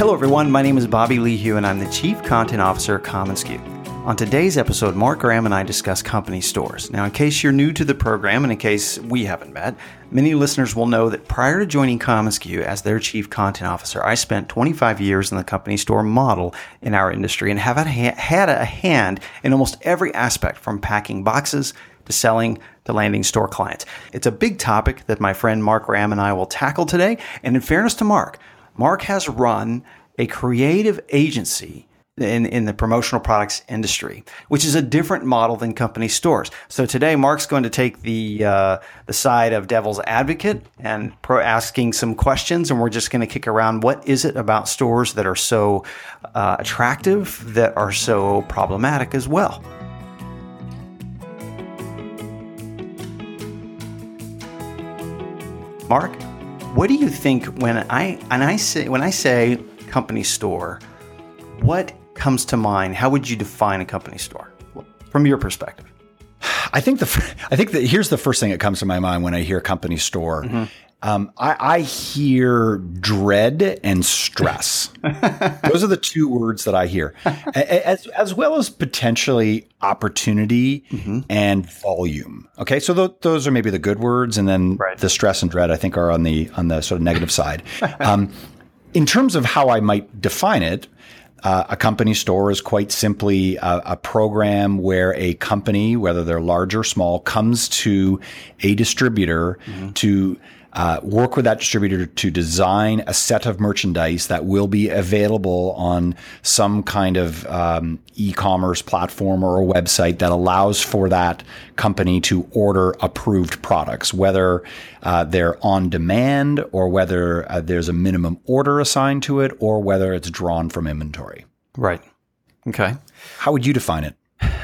Hello, everyone. My name is Bobby Lehew, and I'm the Chief Content Officer at commonsku. On today's episode, Mark Graham and I discuss company stores. Now, in case you're new to the program and in case we haven't met, many listeners will know that prior to joining commonsku as their Chief Content Officer, I spent 25 years in the company store model in our industry and have had a hand in almost every aspect from packing boxes to selling to landing store clients. It's a big topic that my friend Mark Graham and I will tackle today. And in fairness to Mark, Mark has run a creative agency in, in the promotional products industry, which is a different model than company stores. So today, Mark's going to take the uh, the side of devil's advocate and pro- asking some questions, and we're just going to kick around what is it about stores that are so uh, attractive that are so problematic as well. Mark, what do you think when I and I say when I say company store, what comes to mind? How would you define a company store from your perspective? I think the I think that here's the first thing that comes to my mind when I hear company store. Mm-hmm. Um, I, I, hear dread and stress. Those are the two words that I hear, as, as well as potentially opportunity mm-hmm. and volume. Okay, so th- those are maybe the good words, and then right. the stress and dread I think are on the on the sort of negative side. Um, in terms of how I might define it, uh, a company store is quite simply a, a, program where a company, whether they're large or small, comes to a distributor mm-hmm. to uh, work with that distributor to design a set of merchandise that will be available on some kind of um, e-commerce platform or a website that allows for that company to order approved products, whether uh, they're on demand or whether uh, there's a minimum order assigned to it or whether it's drawn from inventory. Right. Okay. How would you define it?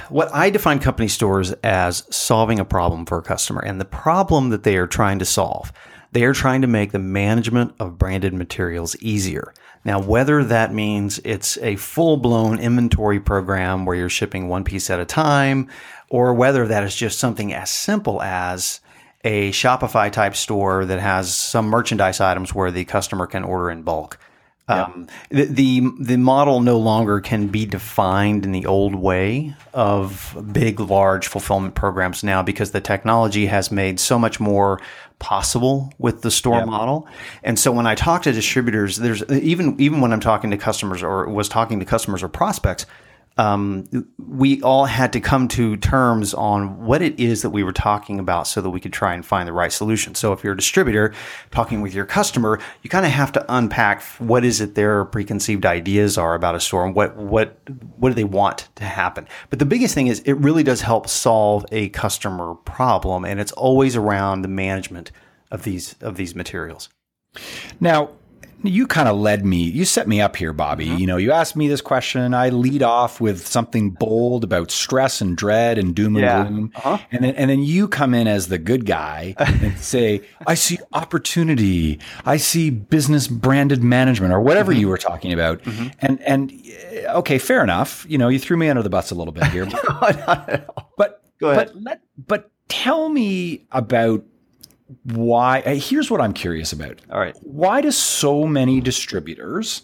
What I define company stores as solving a problem for a customer and the problem that they are trying to solve they are trying to make the management of branded materials easier. Now, whether that means it's a full blown inventory program where you're shipping one piece at a time, or whether that is just something as simple as a Shopify type store that has some merchandise items where the customer can order in bulk. Um, the, the, the model no longer can be defined in the old way of big, large fulfillment programs now because the technology has made so much more possible with the store yep. model. And so when I talk to distributors, there's even even when I'm talking to customers or was talking to customers or prospects, um, we all had to come to terms on what it is that we were talking about so that we could try and find the right solution. So if you're a distributor talking with your customer, you kind of have to unpack what is it their preconceived ideas are about a store and what what what do they want to happen. But the biggest thing is it really does help solve a customer problem and it's always around the management of these of these materials. Now, you kind of led me, you set me up here, Bobby. Mm-hmm. You know, you asked me this question. I lead off with something bold about stress and dread and doom and yeah. gloom. Uh-huh. And then, and then you come in as the good guy and say, I see opportunity. I see business branded management or whatever mm-hmm. you were talking about. Mm-hmm. And, and okay, fair enough. You know, you threw me under the bus a little bit here. But, but, but, let, but tell me about why here's what I'm curious about. All right. Why do so many distributors,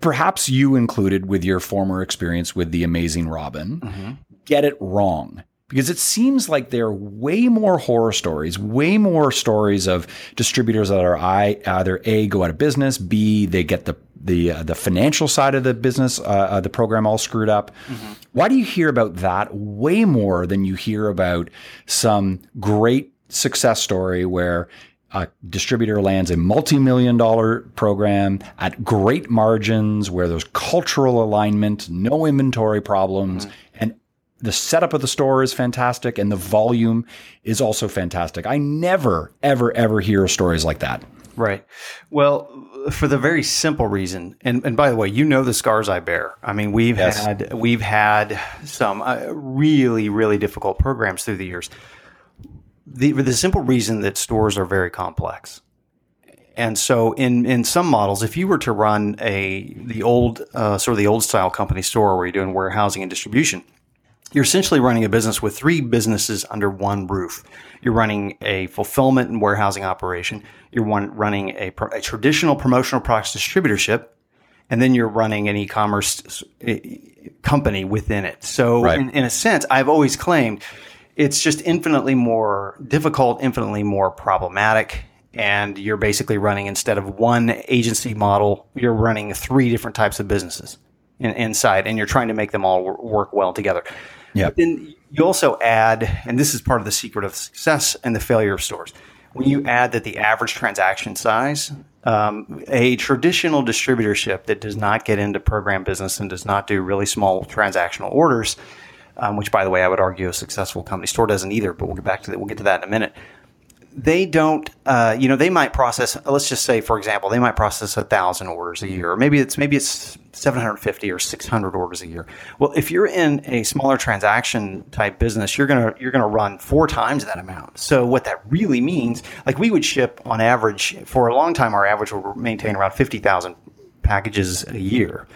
perhaps you included with your former experience with the amazing Robin, mm-hmm. get it wrong? Because it seems like there are way more horror stories, way more stories of distributors that are either A, go out of business, B, they get the the uh, the financial side of the business, uh, uh, the program all screwed up. Mm-hmm. Why do you hear about that way more than you hear about some great success story where a distributor lands a multi-million dollar program at great margins where there's cultural alignment, no inventory problems, mm-hmm. and the setup of the store is fantastic and the volume is also fantastic. I never, ever, ever hear stories like that. Right. Well, for the very simple reason, and, and by the way, you know the scars I bear. I mean, we've yes. had we've had some uh, really really difficult programs through the years. The the simple reason that stores are very complex. And so, in, in some models, if you were to run a the old uh, sort of the old style company store where you're doing warehousing and distribution, you're essentially running a business with three businesses under one roof. You're running a fulfillment and warehousing operation. You're one, running a, a traditional promotional products distributorship, and then you're running an e-commerce company within it. So, right. in, in a sense, I've always claimed it's just infinitely more difficult, infinitely more problematic and you're basically running instead of one agency model, you're running three different types of businesses in, inside, and you're trying to make them all work well together. Yeah. Then you also add, and this is part of the secret of success and the failure of stores. When you add that the average transaction size, um, a traditional distributorship that does not get into program business and does not do really small transactional orders, um, which by the way I would argue a successful company store doesn't either, but we'll get back to that. We'll get to that in a minute they don't, uh, you know, they might process. Let's just say, for example, they might process a thousand orders a year, or maybe it's maybe it's 750 or 600 orders a year. Well, if you're in a smaller transaction type business, you're gonna you're gonna run four times that amount. So what that really means, like we would ship on average for a long time, our average will maintain around 50,000 packages a year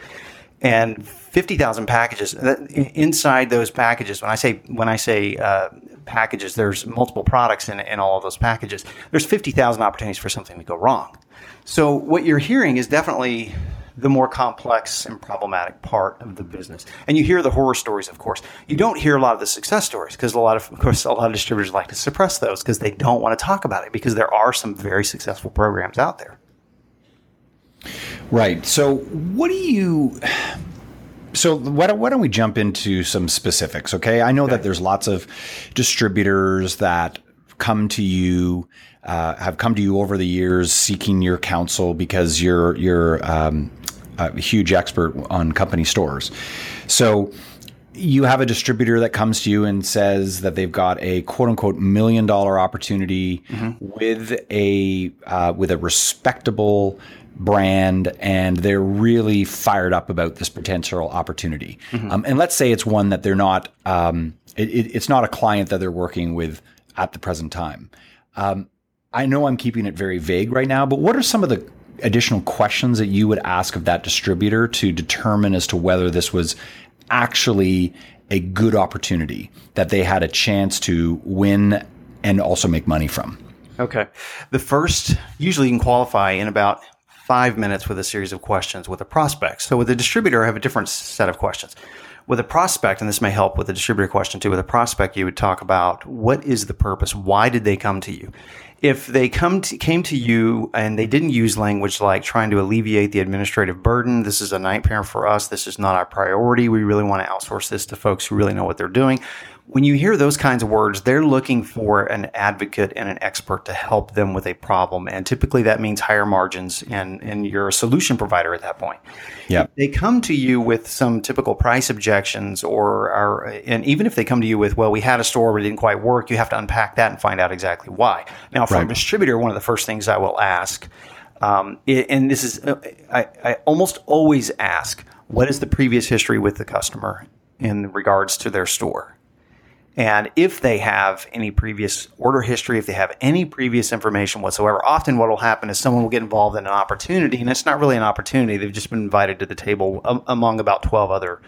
and 50,000 packages inside those packages when i say when i say uh, packages there's multiple products in, in all of those packages there's 50,000 opportunities for something to go wrong so what you're hearing is definitely the more complex and problematic part of the business and you hear the horror stories of course you don't hear a lot of the success stories because a lot of, of course a lot of distributors like to suppress those because they don't want to talk about it because there are some very successful programs out there Right. So, what do you? So why don't, why don't we jump into some specifics? Okay, I know okay. that there's lots of distributors that come to you, uh, have come to you over the years seeking your counsel because you're you're um, a huge expert on company stores. So you have a distributor that comes to you and says that they've got a quote unquote million dollar opportunity mm-hmm. with a uh, with a respectable brand and they're really fired up about this potential opportunity. Mm-hmm. Um, and let's say it's one that they're not, um, it, it, it's not a client that they're working with at the present time. Um, I know I'm keeping it very vague right now, but what are some of the additional questions that you would ask of that distributor to determine as to whether this was actually a good opportunity that they had a chance to win and also make money from? Okay. The first, usually you can qualify in about five minutes with a series of questions with a prospect. So with a distributor, I have a different set of questions. With a prospect, and this may help with the distributor question too, with a prospect, you would talk about what is the purpose? Why did they come to you? If they come to, came to you and they didn't use language like trying to alleviate the administrative burden, this is a nightmare for us. This is not our priority. We really want to outsource this to folks who really know what they're doing when you hear those kinds of words, they're looking for an advocate and an expert to help them with a problem. And typically that means higher margins and, and you're a solution provider at that point. Yeah. They come to you with some typical price objections or are, and even if they come to you with, well, we had a store, but it didn't quite work, you have to unpack that and find out exactly why. Now, for right. a distributor, one of the first things I will ask, um, and this is, uh, I, I almost always ask, what is the previous history with the customer in regards to their store? And if they have any previous order history, if they have any previous information whatsoever, often what will happen is someone will get involved in an opportunity, and it's not really an opportunity. They've just been invited to the table um, among about 12 other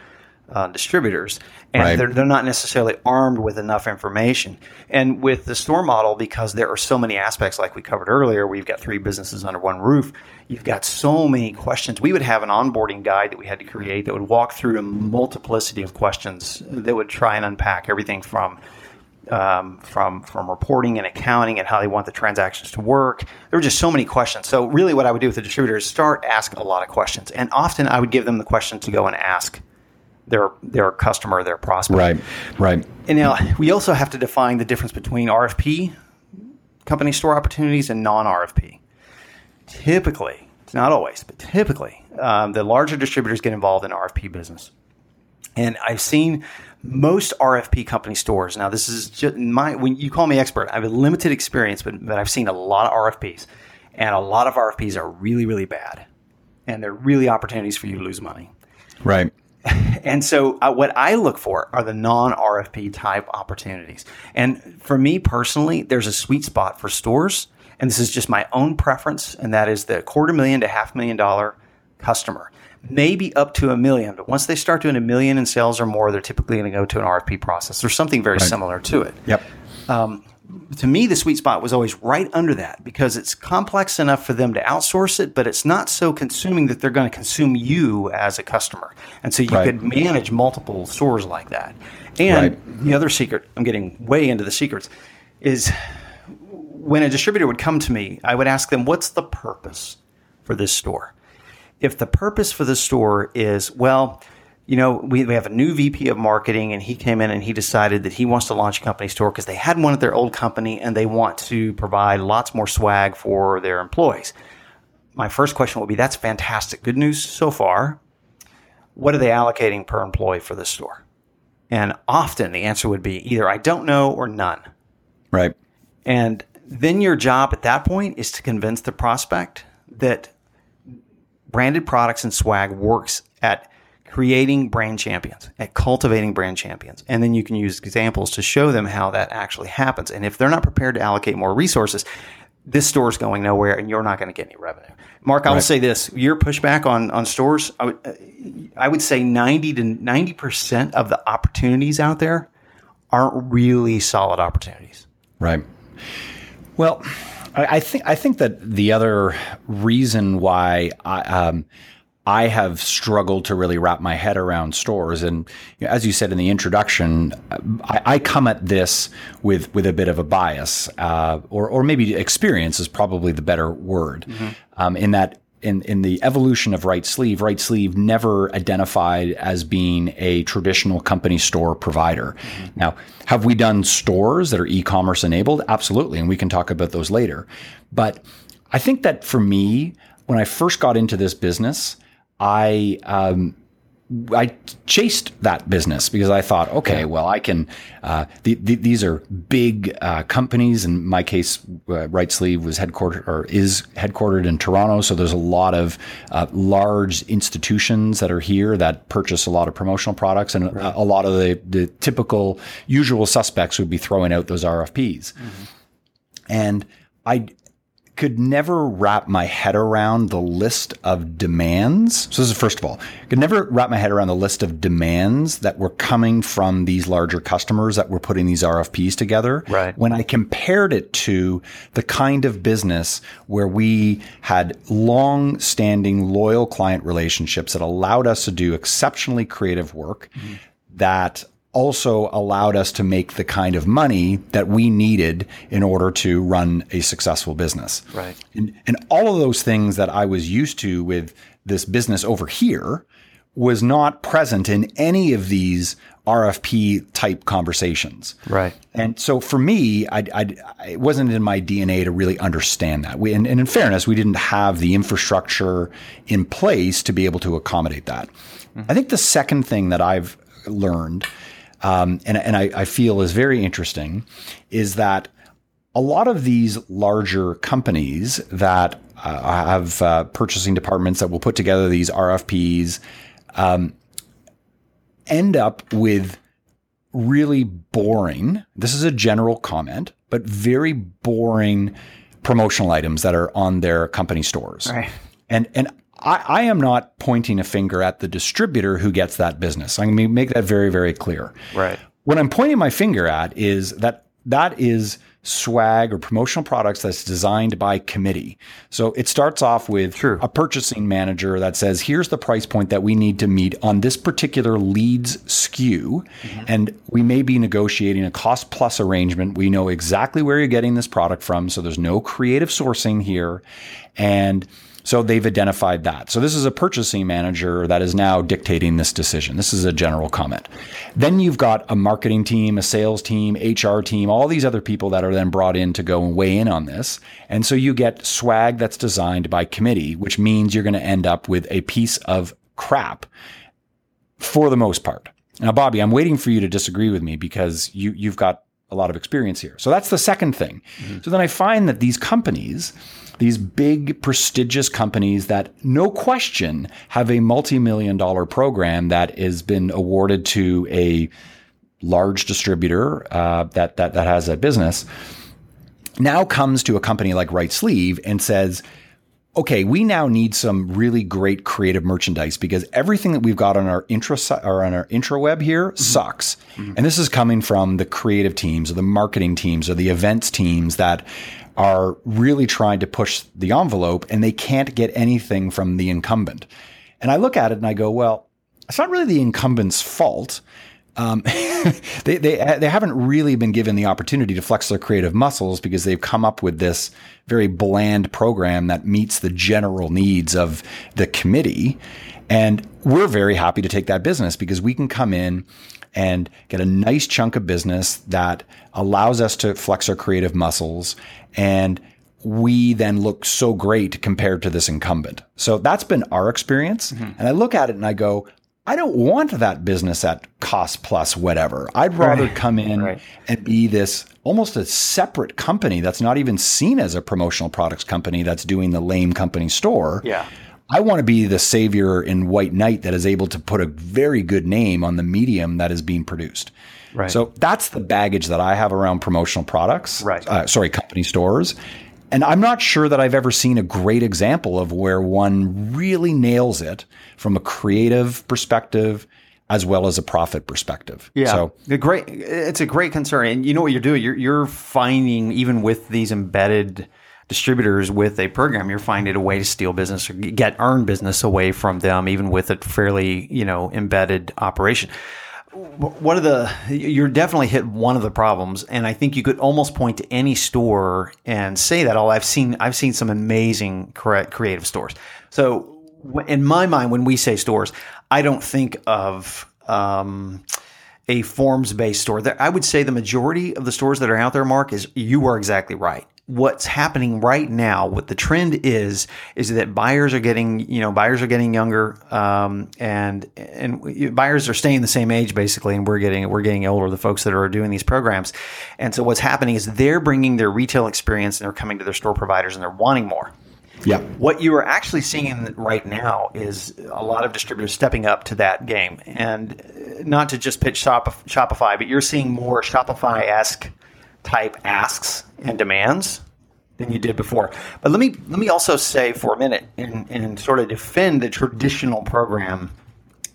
uh, distributors, and right. they're, they're not necessarily armed with enough information. And with the store model, because there are so many aspects, like we covered earlier, we've got three businesses under one roof. You've got so many questions. We would have an onboarding guide that we had to create that would walk through a multiplicity of questions that would try and unpack everything from um, from from reporting and accounting and how they want the transactions to work. There were just so many questions. So really, what I would do with the distributor is start ask a lot of questions, and often I would give them the question to go and ask their their customer, their prospect. Right, right. And now we also have to define the difference between RFP company store opportunities and non RFP. Typically, it's not always, but typically, um, the larger distributors get involved in RFP business. And I've seen most RFP company stores. Now, this is just my when you call me expert, I have a limited experience, but, but I've seen a lot of RFPs. And a lot of RFPs are really, really bad. And they're really opportunities for you to lose money. Right. And so, uh, what I look for are the non RFP type opportunities. And for me personally, there's a sweet spot for stores. And this is just my own preference. And that is the quarter million to half million dollar customer, maybe up to a million. But once they start doing a million in sales or more, they're typically going to go to an RFP process or something very right. similar to it. Yep. Um, to me, the sweet spot was always right under that because it's complex enough for them to outsource it, but it's not so consuming that they're going to consume you as a customer. And so you right. could manage multiple stores like that. And right. the other secret, I'm getting way into the secrets, is when a distributor would come to me, I would ask them, what's the purpose for this store? If the purpose for the store is, well, you know, we, we have a new VP of marketing, and he came in and he decided that he wants to launch a company store because they had one at their old company and they want to provide lots more swag for their employees. My first question would be that's fantastic. Good news so far. What are they allocating per employee for this store? And often the answer would be either I don't know or none. Right. And then your job at that point is to convince the prospect that branded products and swag works at creating brand champions, at cultivating brand champions. And then you can use examples to show them how that actually happens. And if they're not prepared to allocate more resources, this store is going nowhere and you're not going to get any revenue. Mark, I will right. say this your pushback on, on stores, I would, I would say 90 to 90% of the opportunities out there aren't really solid opportunities. Right. Well, I, I think I think that the other reason why I, um, I have struggled to really wrap my head around stores. And you know, as you said in the introduction, I, I, come at this with with a bit of a bias, uh, or or maybe experience is probably the better word. Mm-hmm. Um, in that. In, in the evolution of RightSleeve, Right Sleeve never identified as being a traditional company store provider. Mm-hmm. Now, have we done stores that are e-commerce enabled? Absolutely, and we can talk about those later. But I think that for me, when I first got into this business, I um, I chased that business because I thought, okay, well, I can. Uh, the, the, these are big uh, companies. In my case, uh, RightSleeve was headquartered or is headquartered in Toronto, so there's a lot of uh, large institutions that are here that purchase a lot of promotional products, and right. a, a, lot of the, the typical usual suspects would be throwing out those RFPs. Mm-hmm. And I could never wrap my head around the list of demands. So this is first of all, I could never wrap my head around the list of demands that were coming from these larger customers that were putting these RFPs together. Right. When I compared it to the kind of business where we had long standing loyal client relationships that allowed us to do exceptionally creative work mm-hmm. that also allowed us to make the kind of money that we needed in order to run a successful business. Right. And, and all of those things that I was used to with this business over here was not present in any of these RFP type conversations. Right. And so for me, I, I, it wasn't in my DNA to really understand that. We, and, and in fairness, we didn't have the infrastructure in place to be able to accommodate that. Mm-hmm. I think the second thing that I've learned um, and, and I, I feel is very interesting, is that a lot of these larger companies that uh, have uh, purchasing departments that will put together these RFPs um, end up with really boring. This is a general comment, but very boring promotional items that are on their company stores. Right. And and I, I, am not pointing a finger at the distributor who gets that business. I'm going to make that very, very clear. Right. What I'm pointing my finger at is that that is swag or promotional products that's designed by committee. So it starts off with True. a purchasing manager that says, here's the price point that we need to meet on this particular leads SKU. Mm-hmm. And we may be negotiating a cost plus arrangement. We know exactly where you're getting this product from. So there's no creative sourcing here. And so they've identified that. So this is a purchasing manager that is now dictating this decision. This is a general comment. Then you've got a marketing team, a sales team, HR team, all these other people that are then brought in to go and weigh in on this. And so you get swag that's designed by committee, which means you're going to end up with a piece of crap for the most part. Now, Bobby, I'm waiting for you to disagree with me because you, you've got a lot of experience here. So that's the second thing. Mm-hmm. So then I find that these companies, these big prestigious companies that no question have a multi-million dollar program that has been awarded to a large distributor uh, that, that that has a business now comes to a company like RightSleeve and says, okay, we now need some really great creative merchandise because everything that we've got on our intro or on our intro web here mm-hmm. sucks. Mm-hmm. And this is coming from the creative teams or the marketing teams or the events teams that are really trying to push the envelope and they can't get anything from the incumbent. And I look at it and I go, well, it's not really the incumbent's fault um, they, they, they haven't really been given the opportunity to flex their creative muscles because they've come up with this very bland program that meets the general needs of the committee. And we're very happy to take that business because we can come in and get a nice chunk of business that allows us to flex our creative muscles and we then look so great compared to this incumbent. So that's been our experience. Mm-hmm. And I look at it and I go, I don't want that business at cost plus whatever. I'd rather right. come in right. and be this almost a separate company that's not even seen as a promotional products company that's doing the lame company store. Yeah. I want to be the savior in White Knight that is able to put a very good name on the medium that is being produced. Right. So that's the baggage that I have around promotional products. Right. Uh, sorry, company stores. And I'm not sure that I've ever seen a great example of where one really nails it from a creative perspective as well as a profit perspective. Yeah. So the great it's a great concern. And you know what you're doing? You're you're finding even with these embedded distributors with a program, you're finding a way to steal business or get earn business away from them, even with a fairly, you know, embedded operation. One of the you're definitely hit one of the problems and i think you could almost point to any store and say that all i've seen i've seen some amazing creative stores. So in my mind when we say stores i don't think of um, a forms based store i would say the majority of the stores that are out there mark is you are exactly right what's happening right now, what the trend is, is that buyers are getting, you know, buyers are getting younger, um, and and buyers are staying the same age basically, and we're getting we're getting older. The folks that are doing these programs, and so what's happening is they're bringing their retail experience and they're coming to their store providers and they're wanting more. Yeah. What you are actually seeing right now is a lot of distributors stepping up to that game, and not to just pitch Shopify, but you're seeing more Shopify esque type asks and demands than you did before. But let me let me also say for a minute and, and sort of defend the traditional program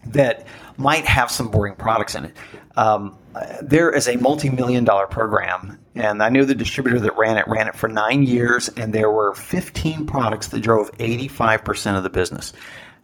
that might have some boring products in it. Um, there is a multi-million dollar program, and I knew the distributor that ran it ran it for nine years, and there were 15 products that drove 85% of the business.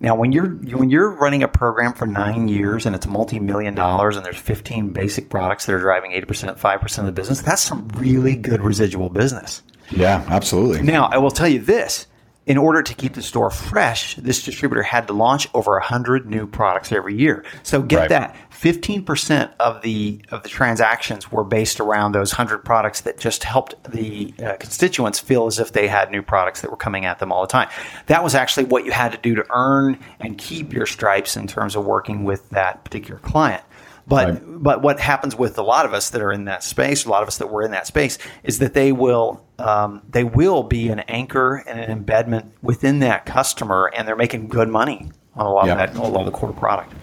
Now, when you're when you're running a program for nine years and it's multi million dollars and there's 15 basic products that are driving 80%, 5% of the business, that's some really good residual business. Yeah, absolutely. Now, I will tell you this in order to keep the store fresh, this distributor had to launch over 100 new products every year. So get right. that 15% of the of the transactions were based around those 100 products that just helped the uh, constituents feel as if they had new products that were coming at them all the time. That was actually what you had to do to earn and keep your stripes in terms of working with that particular client. But right. but what happens with a lot of us that are in that space, a lot of us that were in that space, is that they will um, they will be an anchor and an embedment within that customer, and they're making good money on a lot yeah. of that, a lot of the core product.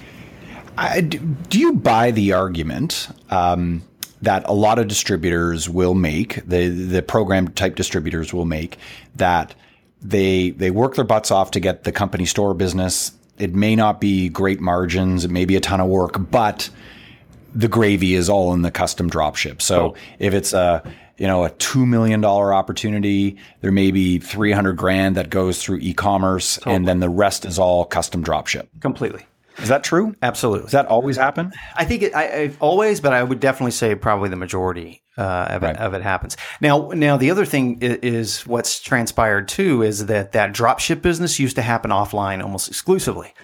I, do you buy the argument um, that a lot of distributors will make the the program type distributors will make that they they work their butts off to get the company store business. It may not be great margins, it may be a ton of work, but the gravy is all in the custom dropship. So oh. if it's a you know a two million dollar opportunity, there may be three hundred grand that goes through e-commerce, totally. and then the rest is all custom dropship. Completely. Is that true? Absolutely. Does that always happen? I think it, I, I've always, but I would definitely say probably the majority uh, of, right. it, of, it, happens. Now, now the other thing is, is, what's transpired too is that that dropship business used to happen offline almost exclusively.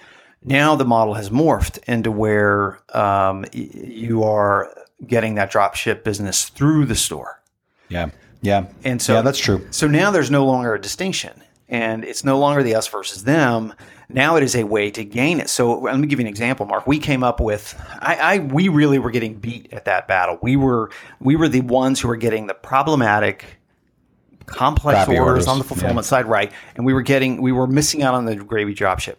Now the model has morphed into where um, you are getting that drop ship business through the store. Yeah. Yeah. And so yeah, that's true. So now there's no longer a distinction and it's no longer the us versus them. Now it is a way to gain it. So let me give you an example, Mark. We came up with, I, I we really were getting beat at that battle. We were, we were the ones who were getting the problematic complex orders, orders, on the fulfillment side, right? And we were getting we were missing out on the gravy dropship.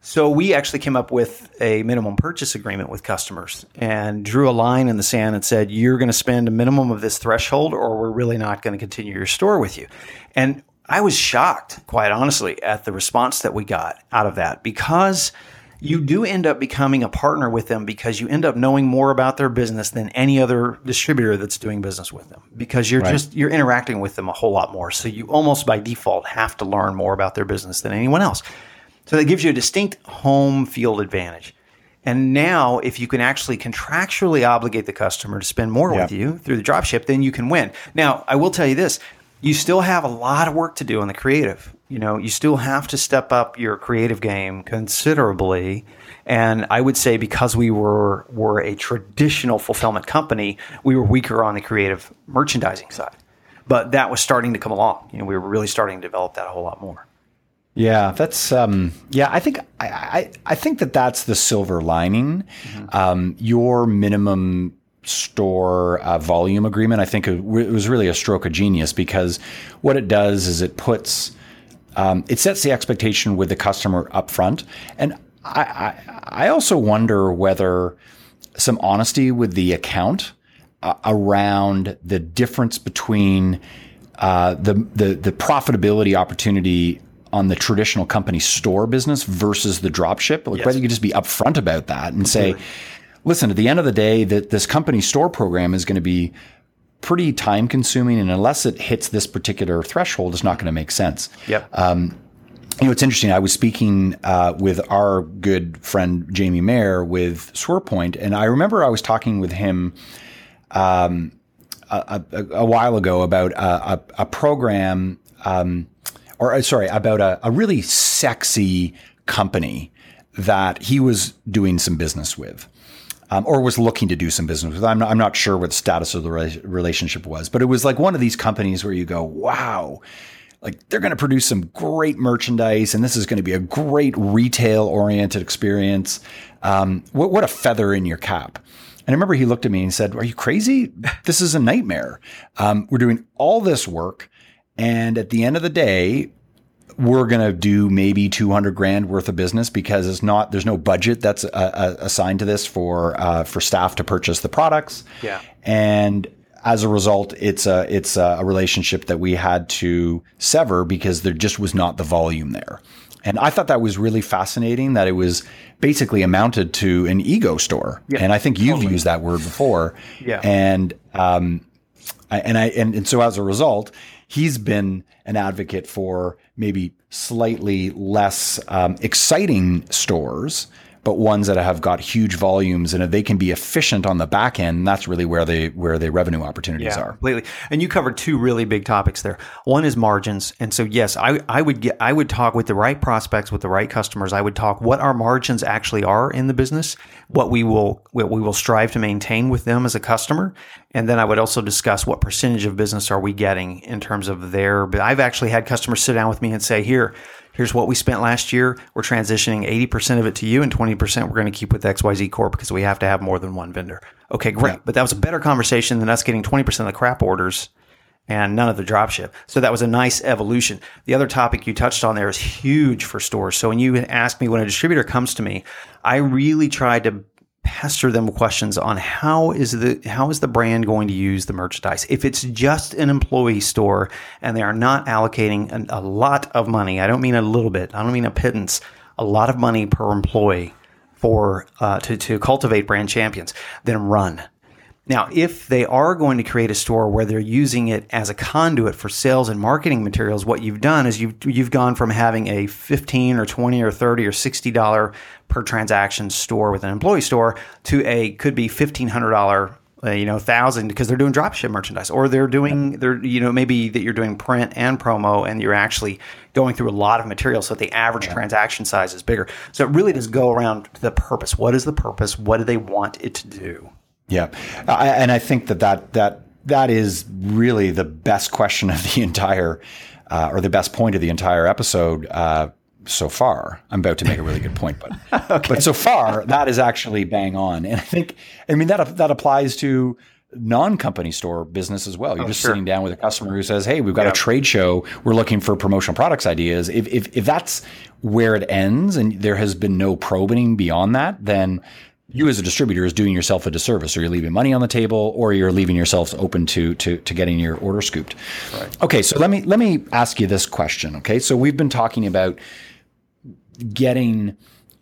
So we actually came up with a minimum purchase agreement with customers and drew a line in the sand and said, "You're going to spend a minimum of this threshold, or we're really not going to continue your store with you." And I was shocked, quite honestly, at the response that we got out of that because you do end up becoming a partner with them because you end up knowing more about their business than any other distributor that's doing business with them because you're just you're interacting with them a whole lot more. So you almost by default have to learn more about their business than anyone else. So that gives you a distinct home field advantage. And now if you can actually contractually obligate the customer to spend more with you through the dropship then you can win. Now i will tell you this you still have a lot of work to do on the creative. You know, you still have to step up your creative game considerably. And I would say because we were were a traditional fulfillment company, we were weaker on the creative merchandising side. But that was starting to come along. You know, we were really starting to develop that a whole lot more. Yeah, that's um, yeah. I think I, I, I think that that's the silver lining. Um, your minimum store uh, volume agreement, I think it was really a stroke of genius because what it does is it puts um, it sets the expectation with the customer up front, and I, I I also wonder whether some honesty with the account uh, around the difference between uh, the, the the profitability opportunity on the traditional company store business versus the dropship. Like Yes. whether you could just be upfront about that and say, listen, at the end of the day, that this company store program is going to be pretty time consuming, and unless it hits this particular threshold, it's not going to make sense. Yep. You know, it's interesting. I was speaking uh, with our good friend Jamie Mayer with SwearPoint, and I remember I was talking with him um, a, a, a while ago about a, a, program, um, or uh, sorry, about a, a really sexy company that he was doing some business with. Um, or was looking to do some business with. I'm not, I'm not sure what the status of the rela- relationship was, but it was like one of these companies where you go, wow, like they're going to produce some great merchandise and this is going to be a great retail oriented experience. Um, what, what a feather in your cap. And I remember he looked at me and said, Are you crazy? This is a nightmare. Um, we're doing all this work. And at the end of the day, we're going to do maybe 200 grand worth of business because it's not, there's no budget that's uh, uh, assigned to this for, uh, for staff to purchase the products. Yeah. And as a result, it's a, it's a relationship that we had to sever because there just was not the volume there. And I thought that was really fascinating that it was basically amounted to an ego store. Yeah, and I think you've used that word before. Yeah. And, um, I, and I and, and so as a result, he's been an advocate for maybe slightly less um, exciting stores, but ones that have got huge volumes, and if they can be efficient on the back end, that's really where they where the revenue opportunities Yeah, are. completely. And you covered two really big topics there. One is margins, and so yes, I, I would get I would talk with the right prospects, with the right customers. I would talk what our margins actually are in the business, what we will what we will strive to maintain with them as a customer, and then I would also discuss what percentage of business are we getting in terms of their. But I've actually had customers sit down with me and say, "Here, here's what we spent last year. We're transitioning 80% of it to you and 20% we're going to keep with XYZ Corp because we have to have more than one vendor. Okay, great. But that was a better conversation than us getting 20% of the crap orders and none of the dropship. So that was a nice evolution. The other topic you touched on there is huge for stores. So when you ask me when a distributor comes to me, I really try to pester them with questions on how is the how is the brand going to use the merchandise? If it's just an employee store and they are not allocating an, a lot of money i don't mean a little bit i don't mean a pittance a lot of money per employee for uh, to, to cultivate brand champions then run. Now, if they are going to create a store where they're using it as a conduit for sales and marketing materials, what you've done is you've you've gone from having a 15 or 20 or 30 or 60 dollar per transaction store with an employee store to a could be $1500 uh, you know, thousand because they're doing dropship merchandise, or they're doing they're you know maybe that you're doing print and promo, and you're actually going through a lot of material, so the average transaction size is bigger. So it really does go around the purpose. What is the purpose? What do they want it to do? Yeah, I, and I think that that that that is really the best question of the entire, uh, or the best point of the entire episode uh, so far. I'm about to make a really good point, but but so far that is actually bang on, and I think I mean that that applies to non-company store business as well. You're Oh, just sure. sitting down with a customer who says, "Hey, we've got Yep. a trade show. We're looking for promotional products ideas." If, if if that's where it ends and there has been no probing beyond that, then you as a distributor is doing yourself a disservice, or you're leaving money on the table, or you're leaving yourselves open to to to getting your order scooped. Right. Okay, so let me let me ask you this question. Okay, so we've been talking about getting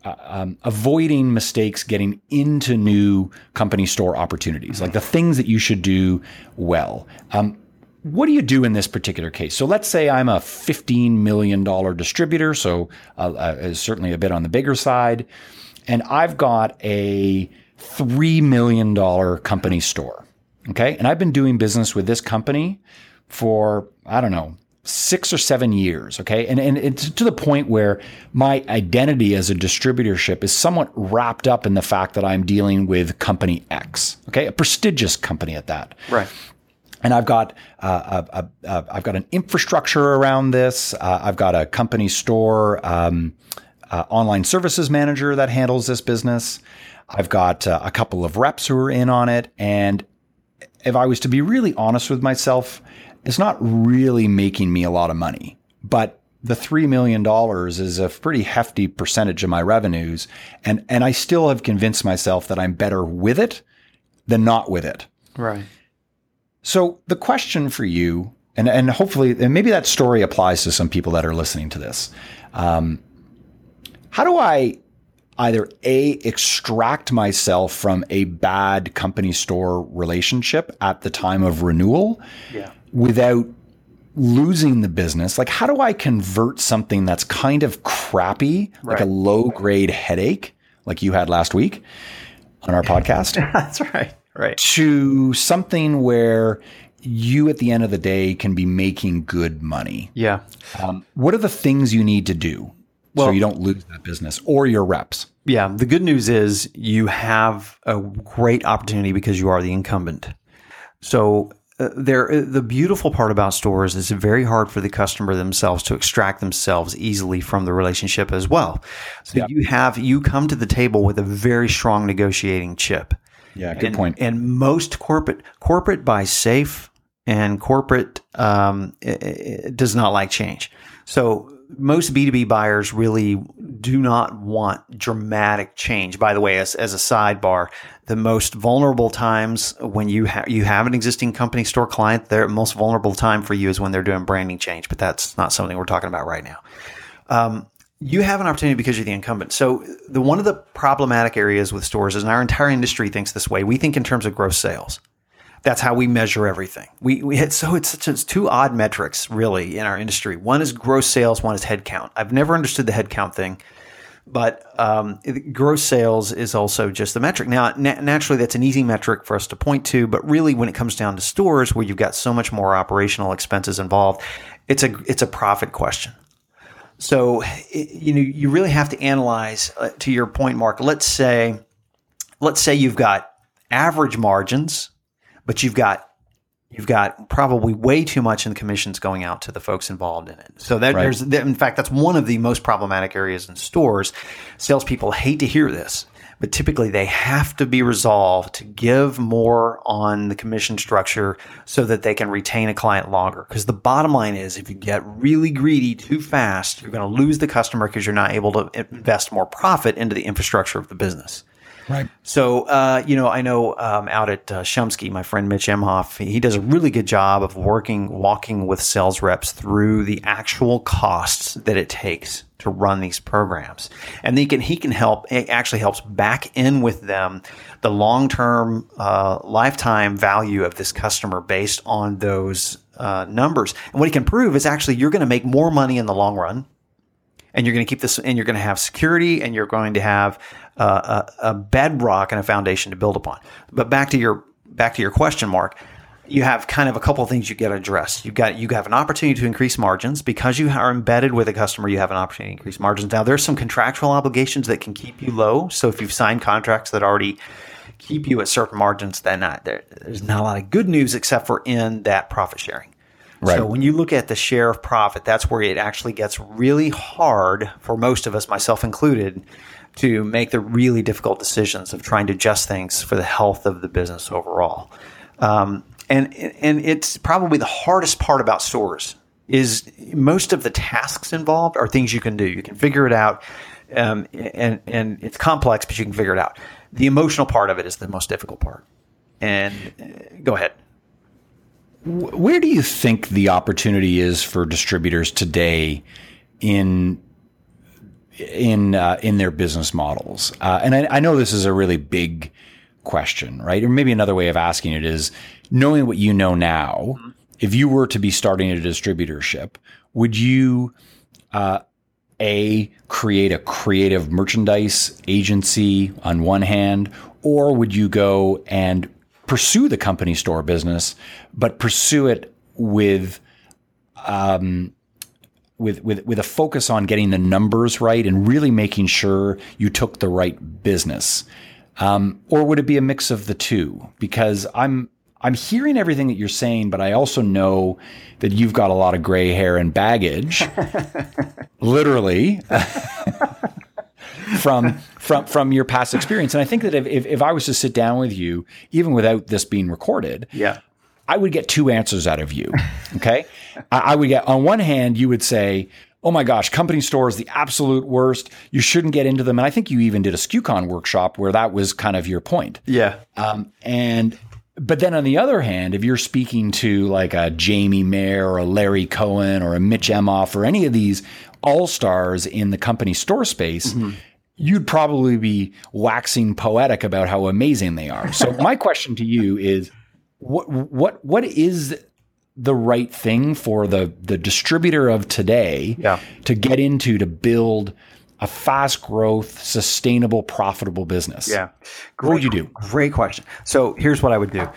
uh, um, avoiding mistakes getting into new company store opportunities like the things that you should do well. Um, what do you do in this particular case? So let's say i'm a $15 million distributor so uh, uh, certainly a bit on the bigger side and i've got a $3 million company store okay? And i've been doing business with this company for i don't know six or seven years. Okay. And, and it's to the point where my identity as a distributorship is somewhat wrapped up in the fact that I'm dealing with company X. Okay. A prestigious company at that. Right. And I've got uh, a, a, a, I've got an infrastructure around this. Uh, I've got a company store um, uh, online services manager that handles this business. I've got uh, a couple of reps who are in on it. And if I was to be really honest with myself, it's not really making me a lot of money. But the $3 million is a pretty hefty percentage of my revenues. And, and I still have convinced myself that I'm better with it than not with it. Right. So the question for you, and, and hopefully, and maybe that story applies to some people that are listening to this. Um, how do I either A, extract myself from a bad company store relationship at the time of renewal Yeah. Without losing the business? Like, how do I convert something that's kind of crappy, like a low grade headache, like you had last week on our podcast? That's right. Right. to something where you at the end of the day can be making good money. Yeah. Um, what are the things you need to do so you don't lose that business or your reps? Yeah. The good news is you have a great opportunity because you are the incumbent. So uh, there, uh, the beautiful part about stores is it's very hard for the customer themselves to extract themselves easily from the relationship as well. So Yeah. you have you come to the table with a very strong negotiating chip. Yeah, good and, point. And most corporate corporate buys safe, and corporate um, i- i- does not like change. So most B two B buyers really do not want dramatic change. By the way, as, as a sidebar, the most vulnerable times when you you have an existing company store client, their most vulnerable time for you is when they're doing branding change. But that's not something we're talking about right now um, you have an opportunity because you're the incumbent. So the one of the problematic areas with stores is, and our entire industry thinks this way. We think in terms of gross sales. That's how we measure everything. We, we had, so it's such it's two odd metrics really in our industry. One is gross sales, one is headcount. I've never understood the headcount thing, but um, gross sales is also just the metric. Now, na- naturally, that's an easy metric for us to point to, but really, when it comes down to stores where you've got so much more operational expenses involved, it's a it's a profit question. So, it, you know, you really have to analyze. Uh, to your point, Mark. Let's say, let's say you've got average margins, but you've got you've got probably way too much in the commissions going out to the folks involved in it. So that Right. there's, in fact, that's one of the most problematic areas in stores. Salespeople hate to hear this, but typically they have to be resolved to give more on the commission structure so that they can retain a client longer. Because the bottom line is, if you get really greedy too fast, you're going to lose the customer because you're not able to invest more profit into the infrastructure of the business. Right. So, uh, you know, I know um, out at uh, Shumsky, my friend Mitch Emhoff, he does a really good job of working, walking with sales reps through the actual costs that it takes to run these programs, and he can he can help. It actually helps back in with them the long term uh, lifetime value of this customer based on those uh, numbers. And what he can prove is actually you're going to make more money in the long run and you're going to keep this and you're going to have security and you're going to have uh, a, a bedrock and a foundation to build upon. But back to your back to your question mark you have kind of a couple of things you got to address you've got you have an opportunity to increase margins. Because you are embedded with a customer you have an opportunity to increase margins. Now there's some contractual obligations that can keep you low. So if you've signed contracts that already keep you at certain margins then not, there, there's not a lot of good news except for in that profit sharing. Right. so when you look at the share of profit, that's where it actually gets really hard for most of us, myself included, to make the really difficult decisions of trying to adjust things for the health of the business overall. Um, and and it's probably the hardest part about stores is most of the tasks involved are things you can do. You can figure it out, um, and and it's complex, but you can figure it out. The emotional part of it is the most difficult part. And uh, go ahead. Where do you think the opportunity is for distributors today in in uh, in their business models? Uh, and I, I know this is a really big question, right? Or maybe another way of asking it is knowing what you know now. If you were to be starting a distributorship, would you uh, a create a creative merchandise agency on one hand, or would you go and pursue the company store business, but pursue it with um, with, with, with a focus on getting the numbers right and really making sure you took the right business? Um, or would it be a mix of the two? Because I'm, I'm hearing everything that you're saying, but I also know that you've got a lot of gray hair and baggage, literally, from from from your past experience. And I think that if, if, if I was to sit down with you, even without this being recorded, yeah, I would get two answers out of you. Okay, I, I would get on one hand, you would say, oh my gosh, company store is the absolute worst. You shouldn't get into them. And I think you even did a SKUCon workshop where that was kind of your point. Yeah. Um, and but then on the other hand, if you're speaking to like a Jamie Mayer or a Larry Cohen or a Mitch Emhoff or any of these all stars in the company store space, mm-hmm. you'd probably be waxing poetic about how amazing they are. So my question to you is, what what what is the right thing for the the distributor of today yeah. to get into to build a fast growth, sustainable, profitable business? Yeah. Great, what would you do? Great question. So here's what I would do.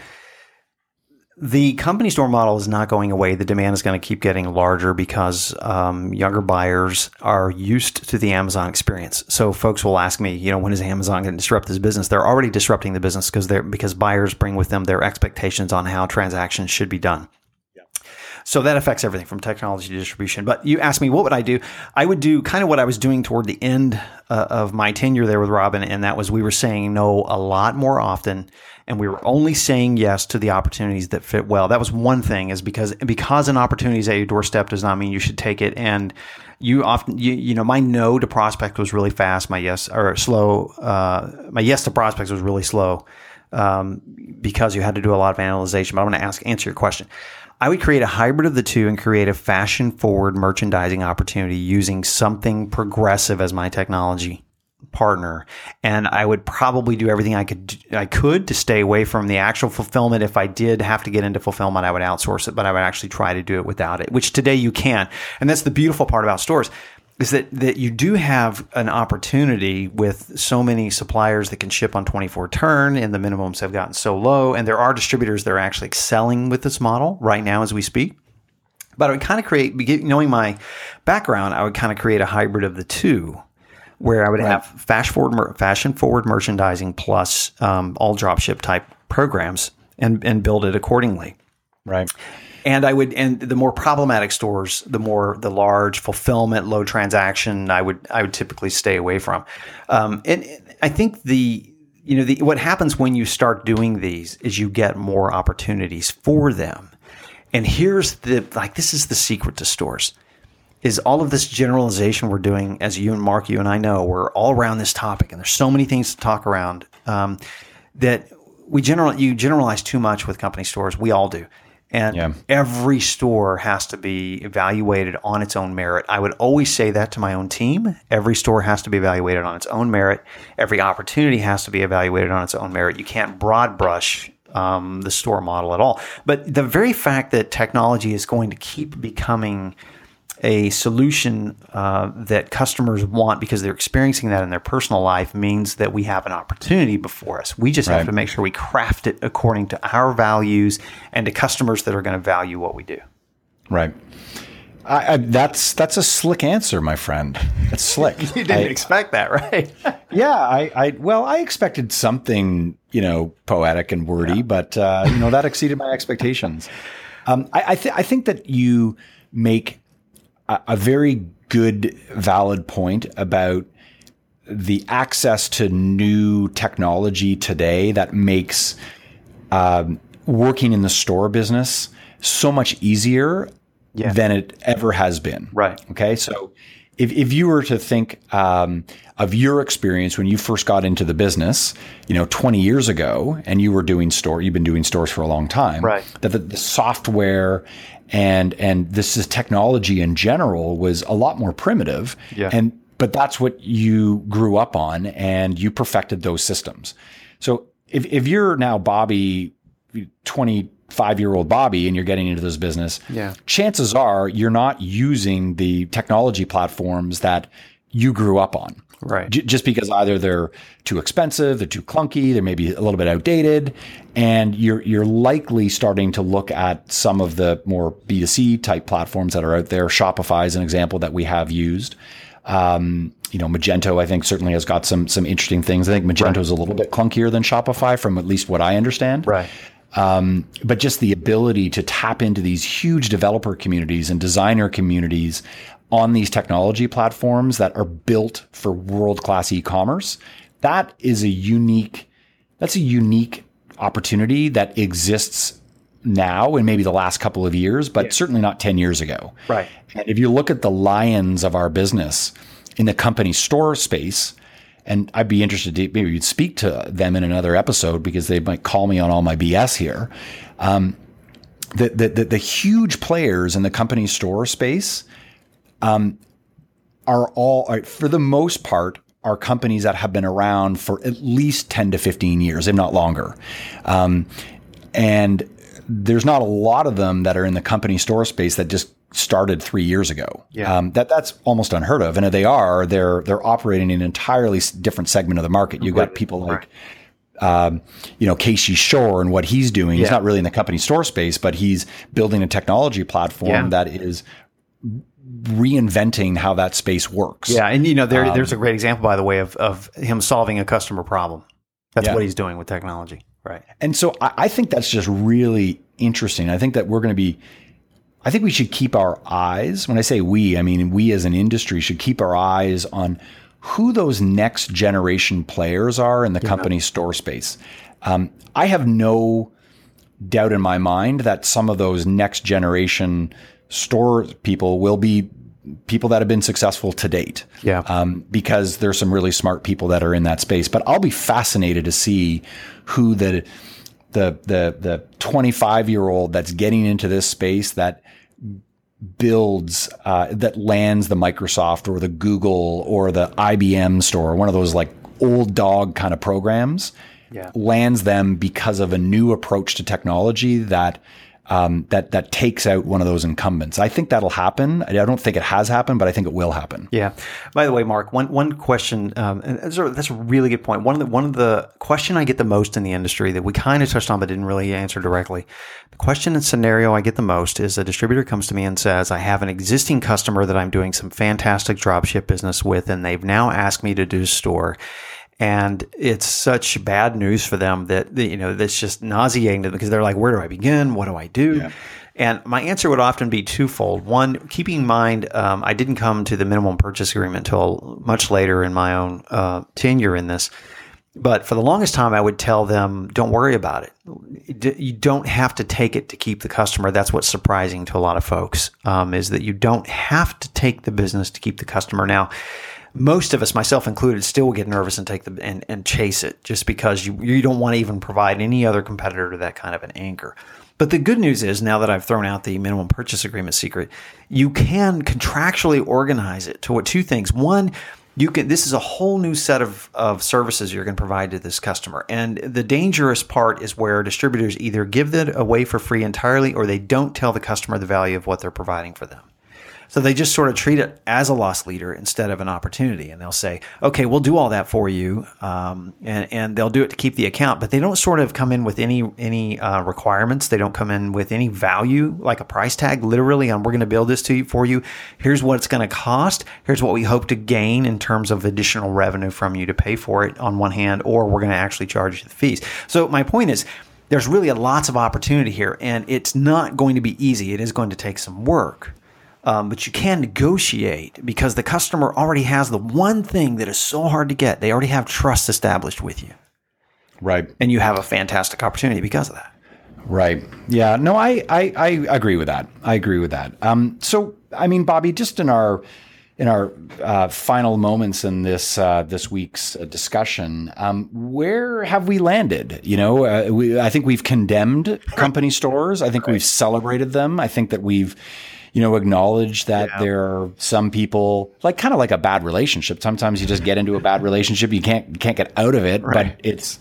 The company store model is not going away. The demand is going to keep getting larger because um, younger buyers are used to the Amazon experience. So folks will ask me, you know, when is Amazon going to disrupt this business? They're already disrupting the business because they're because buyers bring with them their expectations on how transactions should be done. So that affects everything from technology to distribution. But you asked me, what would I do? I would do kind of what I was doing toward the end uh, of my tenure there with Robyn, and that was we were saying no a lot more often, and we were only saying yes to the opportunities that fit well. That was one thing, is because because an opportunity is at your doorstep does not mean you should take it. And you often, you, you know, my no to prospect was really fast. My yes or slow. Uh, my yes to prospects was really slow. Um, because you had to do a lot of analysis. But I'm going to ask answer your question. I would create a hybrid of the two and create a fashion forward merchandising opportunity using something progressive as my technology partner and I would probably do everything I could I could to stay away from the actual fulfillment. If I did have to get into fulfillment I would outsource it but I would actually try to do it without it which today you can. And that's the beautiful part about stores is that that you do have an opportunity with so many suppliers that can ship on 24 turn and the minimums have gotten so low and there are distributors that are actually excelling with this model right now as we speak. But I would kind of create knowing my background I would kind of create a hybrid of the two where I would right. have fashion forward fashion forward merchandising plus um, all dropship type programs and and build it accordingly right and I would, and the more problematic stores, the more the large fulfillment, low transaction, I would, I would typically stay away from. Um, and I think the, you know, the, what happens when you start doing these is you get more opportunities for them. And here's the, like, this is the secret to stores is all of this generalization we're doing as you and Mark, you and I know, we're all around this topic and there's so many things to talk around, um, that we general, you generalize too much with company stores. We all do. And yeah. every store has to be evaluated on its own merit. I would always say that to my own team. Every store has to be evaluated on its own merit. Every opportunity has to be evaluated on its own merit. You can't broad brush um, the store model at all. But the very fact that technology is going to keep becoming a solution uh, that customers want because they're experiencing that in their personal life means that we have an opportunity before us. We just right. have to make sure we craft it according to our values and to customers that are going to value what we do. Right. I, I, that's that's a slick answer, my friend. It's slick. you didn't I, expect that, right? yeah, I, well, I expected something, you know, poetic and wordy, yeah. but uh, you know that exceeded my expectations. Um, I, th- I think that you make a, very good, valid point about the access to new technology today that makes um, working in the store business so much easier Yeah. than it ever has been. Right. Okay. So if, if you were to think um, of your experience when you first got into the business, you know, 20 years ago, and you were doing store, you've been doing stores for a long time, Right. That the, the software and and this is technology in general was a lot more primitive. Yeah. And but that's what you grew up on, and you perfected those systems. So if if you're now Bobby, 25 year old Bobby, and you're getting into this business, Yeah. chances are you're not using the technology platforms that you grew up on. Right. J- just because either they're too expensive, they're too clunky, they're maybe a little bit outdated, and you're you're likely starting to look at some of the more B2C type platforms that are out there. Shopify is an example that we have used. Um, you know, Magento, I think certainly has got some some interesting things. I think Magento is a little bit clunkier than Shopify, from at least what I understand Right. but just the ability to tap into these huge developer communities and designer communities on these technology platforms that are built for world class e-commerce that is a unique that's a unique opportunity that exists now and maybe the last couple of years but certainly not 10 years ago Right. and if you look at the lions of our business in the company store space, and I'd be interested to maybe you'd speak to them in another episode because they might call me on all my BS here. Um, the, the, the, the huge players in the company store space um, are all, are, for the most part, are companies that have been around for at least 10 to 15 years, if not longer. Um, and there's not a lot of them that are in the company store space that just started three years ago. Yeah. Um, that that's almost unheard of. And if they are, they're they're operating in an entirely different segment of the market. You've got people like um, you know, Casey Shore and what he's doing. He's not really in the company store space, but he's building a technology platform Yeah. that is reinventing how that space works. Yeah, and you know, there, there's a great example, by the way, of of him solving a customer problem. That's Yeah. what he's doing with technology. Right. And so I, I think that's just really interesting. I think that we're going to be, I think we should keep our eyes, when I say we, I mean we as an industry should keep our eyes on who those next generation players are in the company store space. Um, I have no doubt in my mind that some of those next generation store people will be people that have been successful to date. Yeah. Um, because there's some really smart people that are in that space. But I'll be fascinated to see who the the the the 25 year old that's getting into this space that builds uh, that lands the Microsoft or the Google or the IBM store, one of those like old dog kind of programs, Yeah. lands them because of a new approach to technology that um, that that takes out one of those incumbents. I think that'll happen. I don't think it has happened, but I think it will happen. Yeah. By the way, Mark, one one question, um, and that's a, that's a really good point. One of the one of the question I get the most in the industry that we kind of touched on but didn't really answer directly. The question and scenario I get the most is a distributor comes to me and says, "I have an existing customer that I'm doing some fantastic dropship business with, and they've now asked me to do store." And it's such bad news for them that you know that's just nauseating to them because they're like, "Where do I begin? What do I do?" And my answer would often be twofold. One, keeping in mind, um, I didn't come to the minimum purchase agreement until much later in my own uh, tenure in this. But for the longest time, I would tell them, don't worry about it. You don't have to take it to keep the customer. That's what's surprising to a lot of folks um, is that you don't have to take the business to keep the customer. Now, most of us, myself included, still get nervous and take the and, and chase it just because you you don't want to even provide any other competitor to that kind of an anchor. But the good news is now that I've thrown out the minimum purchase agreement secret, you can contractually organize it to what two things. One, you can this is a whole new set of, of services you're going to provide to this customer. And the dangerous part is where distributors either give that away for free entirely or they don't tell the customer the value of what they're providing for them. So they just sort of treat it as a loss leader instead of an opportunity, and they'll say, "Okay, we'll do all that for you," um, and and they'll do it to keep the account, but they don't sort of come in with any any uh, requirements. They don't come in with any value, like a price tag, literally on "We're going to build this to you for you. Here's what it's going to cost. Here's what we hope to gain in terms of additional revenue from you to pay for it on one hand, or we're going to actually charge you the fees." So my point is. There's really a lots of opportunity here, and it's not going to be easy. It is going to take some work. Um, but you can negotiate because the customer already has the one thing that is so hard to get. They already have trust established with you, Right. and you have a fantastic opportunity because of that. Right. Yeah. No, I, I, I agree with that. I agree with that. Um, so, I mean, Bobby, just in our in our uh, final moments in this uh, this week's uh, discussion, um, where have we landed? You know, uh, we, I think we've condemned company stores. I think right. we've celebrated them. I think that we've you know, acknowledge that yeah. there are some people like kind of like a bad relationship. Sometimes you just get into a bad relationship, you can't you can't get out of it, right. but it's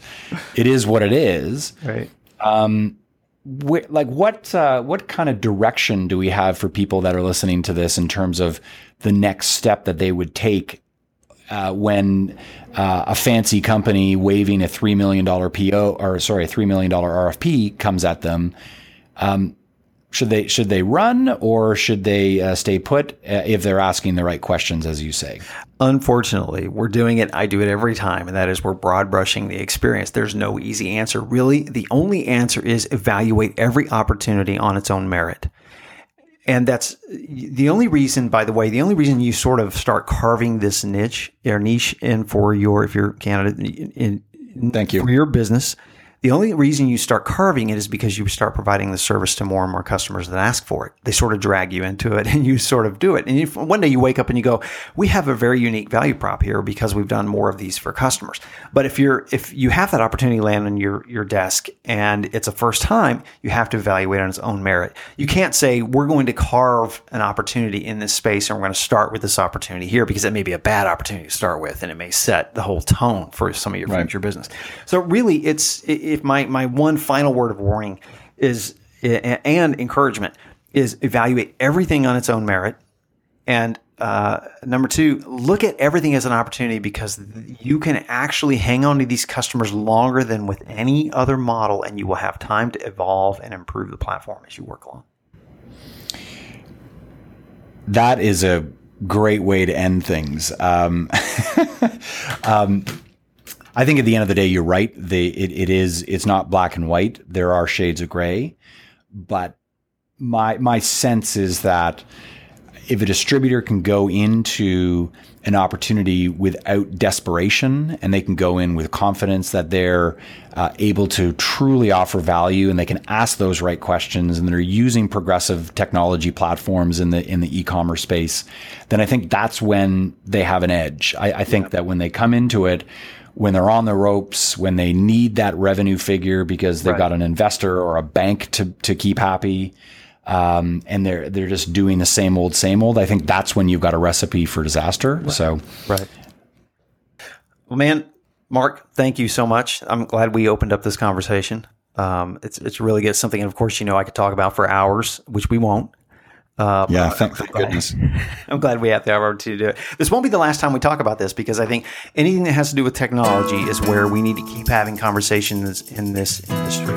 it is what it is. Right. Um, wh- like what uh, what kind of direction do we have for people that are listening to this in terms of the next step that they would take uh, when uh, a fancy company waving a three million dollar PO or sorry, a three million dollar RFP comes at them? Um, should they should they run or should they uh, stay put uh, if they're asking the right questions, as you say? Unfortunately, we're doing it. I do it every time, and that is we're broad brushing the experience. There's no easy answer. Really, the only answer is evaluate every opportunity on its own merit. And that's the only reason, by the way, the only reason you sort of start carving this niche or niche in for your, if you're candidate in, in Thank you. for your business the only reason you start carving it is because you start providing the service to more and more customers that ask for it. They sort of drag you into it and you sort of do it. And one day you wake up and you go, we have a very unique value prop here because we've done more of these for customers. But if you're, if you have that opportunity land on your, your desk and it's a first time, you have to evaluate on its own merit. You can't say, we're going to carve an opportunity in this space and we're going to start with this opportunity here because it may be a bad opportunity to start with and it may set the whole tone for some of your right. future business. So really it's, it, if my my one final word of warning is and encouragement is evaluate everything on its own merit and uh, number two, look at everything as an opportunity because you can actually hang on to these customers longer than with any other model, and you will have time to evolve and improve the platform as you work along. That is a great way to end things. Um, um, I think at the end of the day, you're right. It, it is it's not black and white. There are shades of gray, but my my sense is that if a distributor can go into an opportunity without desperation and they can go in with confidence that they're uh, able to truly offer value and they can ask those right questions and they're using progressive technology platforms in the in the e-commerce space then i think that's when they have an edge i, I think yeah. that when they come into it when they're on the ropes, when they need that revenue figure because they've right. got an investor or a bank to to keep happy, um, and they're they're just doing the same old same old. I think that's when you've got a recipe for disaster. Right. So, right. Well, man, Mark, thank you so much. I'm glad we opened up this conversation. Um, it's it's really good. Something, and of course, you know, I could talk about for hours, which we won't. Uh, yeah, thank, thank goodness. I'm glad we have the opportunity to do it. This won't be the last time we talk about this because I think anything that has to do with technology is where we need to keep having conversations in this industry.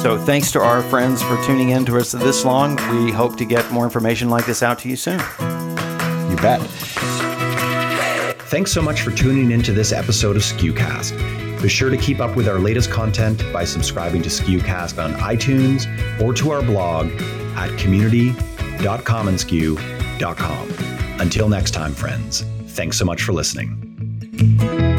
So thanks to our friends for tuning in to us this long. We hope to get more information like this out to you soon. You bet. Thanks so much for tuning into this episode of SKUcast. Be sure to keep up with our latest content by subscribing to SKUcast on iTunes or to our blog at community www.commonsku.com. Until next time, friends, thanks so much for listening.